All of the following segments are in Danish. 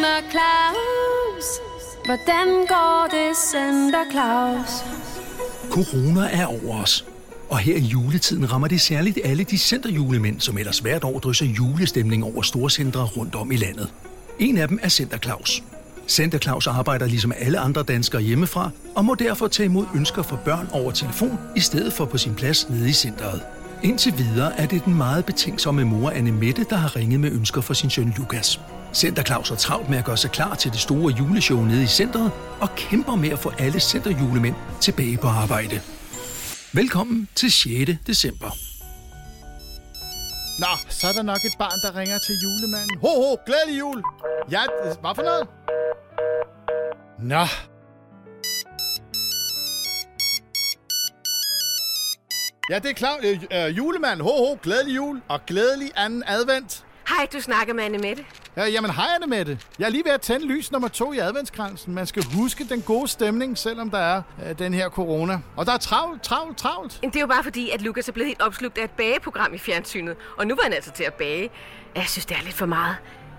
Santa Claus? Hvordan går det, Santa Claus? Corona er over os. Og her i juletiden rammer det særligt alle de centerjulemænd, som ellers hvert år drysser julestemning over storcentre rundt om i landet. En af dem er Center Claus. Center Claus arbejder ligesom alle andre danskere hjemmefra, og må derfor tage imod ønsker fra børn over telefon, i stedet for på sin plads nede i centret. Indtil videre er det den meget betænksomme mor Anne Mette, der har ringet med ønsker for sin søn Lukas. Center Claus har travlt med at gøre sig klar til det store juleshow nede i centret, og kæmper med at få alle centerjulemænd tilbage på arbejde. Velkommen til 6. december. Nå, så er der nok et barn, der ringer til julemanden. Ho, ho, glædelig jul! Ja, hvad for noget? Nå. Ja, det er klart. Øh, øh, julemand, ho, ho, glædelig jul og glædelig anden advent. Hej, du snakker med Anne Mette. Ja, jamen, hej Anne Mette. Jeg er lige ved at tænde lys nummer to i adventskransen. Man skal huske den gode stemning, selvom der er øh, den her corona. Og der er travlt, travlt, travlt. Det er jo bare fordi, at Lukas er blevet helt opslugt af et bageprogram i fjernsynet. Og nu var han altså til at bage. Jeg synes, det er lidt for meget.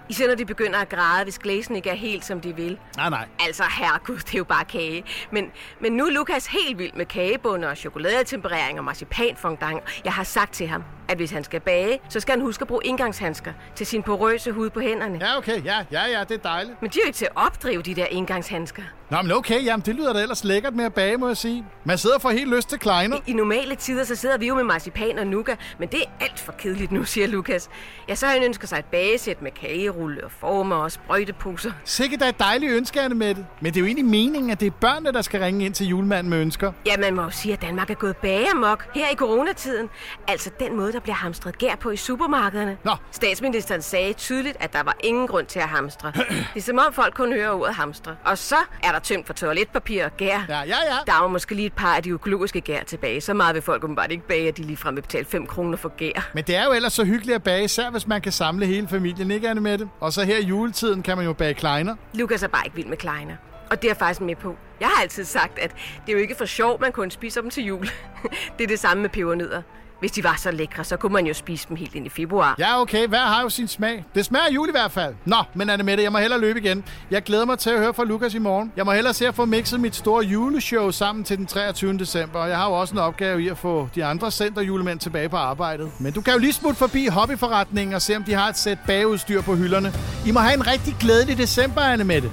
Især når de begynder at græde, hvis glæsen ikke er helt, som de vil. Nej, nej. Altså, herregud, det er jo bare kage. Men, men nu er Lukas helt vild med kagebunder og chokoladetemperering og marcipanfondant. Jeg har sagt til ham, at hvis han skal bage, så skal han huske at bruge indgangshandsker til sin porøse hud på hænderne. Ja, okay. Ja, ja, ja, det er dejligt. Men de er jo ikke til at opdrive, de der indgangshandsker. Nå, men okay, jamen det lyder da ellers lækkert med at bage, må jeg sige. Man sidder får helt lyst til kleiner. I, I normale tider, så sidder vi jo med marcipan og nougat, men det er alt for kedeligt nu, siger Lukas. Ja, så har han ønsket sig et bagesæt med kagerulle og former og sprøjteposer. Sikkert da et dejligt ønske, Anne Mette. Men det er jo egentlig meningen, at det er børnene, der skal ringe ind til julemanden med ønsker. Ja, man må jo sige, at Danmark er gået bagermok her i coronatiden. Altså den måde, der bliver hamstret gær på i supermarkederne. Nå. Statsministeren sagde tydeligt, at der var ingen grund til at hamstre. det er som om folk kun hører ordet hamstre. Og så er der tømt for toiletpapir og gær. Ja, ja, ja. Der er jo måske lige et par af de økologiske gær tilbage. Så meget vil folk åbenbart ikke bage, at de ligefrem vil betale 5 kroner for gær. Men det er jo ellers så hyggeligt at bage, især hvis man kan samle hele familien, ikke Anne Mette? Og så her i juletiden kan man jo bage kleiner. Lukas er bare ikke vild med kleiner. Og det er jeg faktisk med på. Jeg har altid sagt, at det er jo ikke for sjov, man kun spiser dem til jul. det er det samme med pebernødder. Hvis de var så lækre, så kunne man jo spise dem helt ind i februar. Ja, okay. Hver har jo sin smag. Det smager af jul i hvert fald. Nå, men Anne Mette, jeg må hellere løbe igen. Jeg glæder mig til at høre fra Lukas i morgen. Jeg må hellere se at få mixet mit store juleshow sammen til den 23. december. Og jeg har jo også en opgave i at få de andre centerjulemænd tilbage på arbejdet. Men du kan jo lige smutte forbi hobbyforretningen og se, om de har et sæt bagudstyr på hylderne. I må have en rigtig glædelig december, Anne Mette.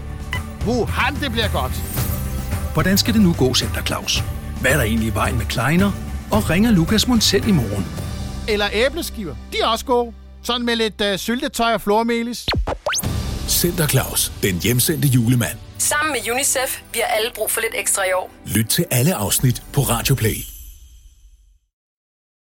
Wuhan, det bliver godt. Hvordan skal det nu gå, Center Claus? Hvad er der egentlig i vejen med kleiner? Og ringer Lukas Mund selv i morgen? Eller æbleskiver. De er også gode. Sådan med lidt øh, syltetøj og flormelis. Center Claus, den hjemsendte julemand. Sammen med UNICEF, vi har alle brug for lidt ekstra i år. Lyt til alle afsnit på Radio Play.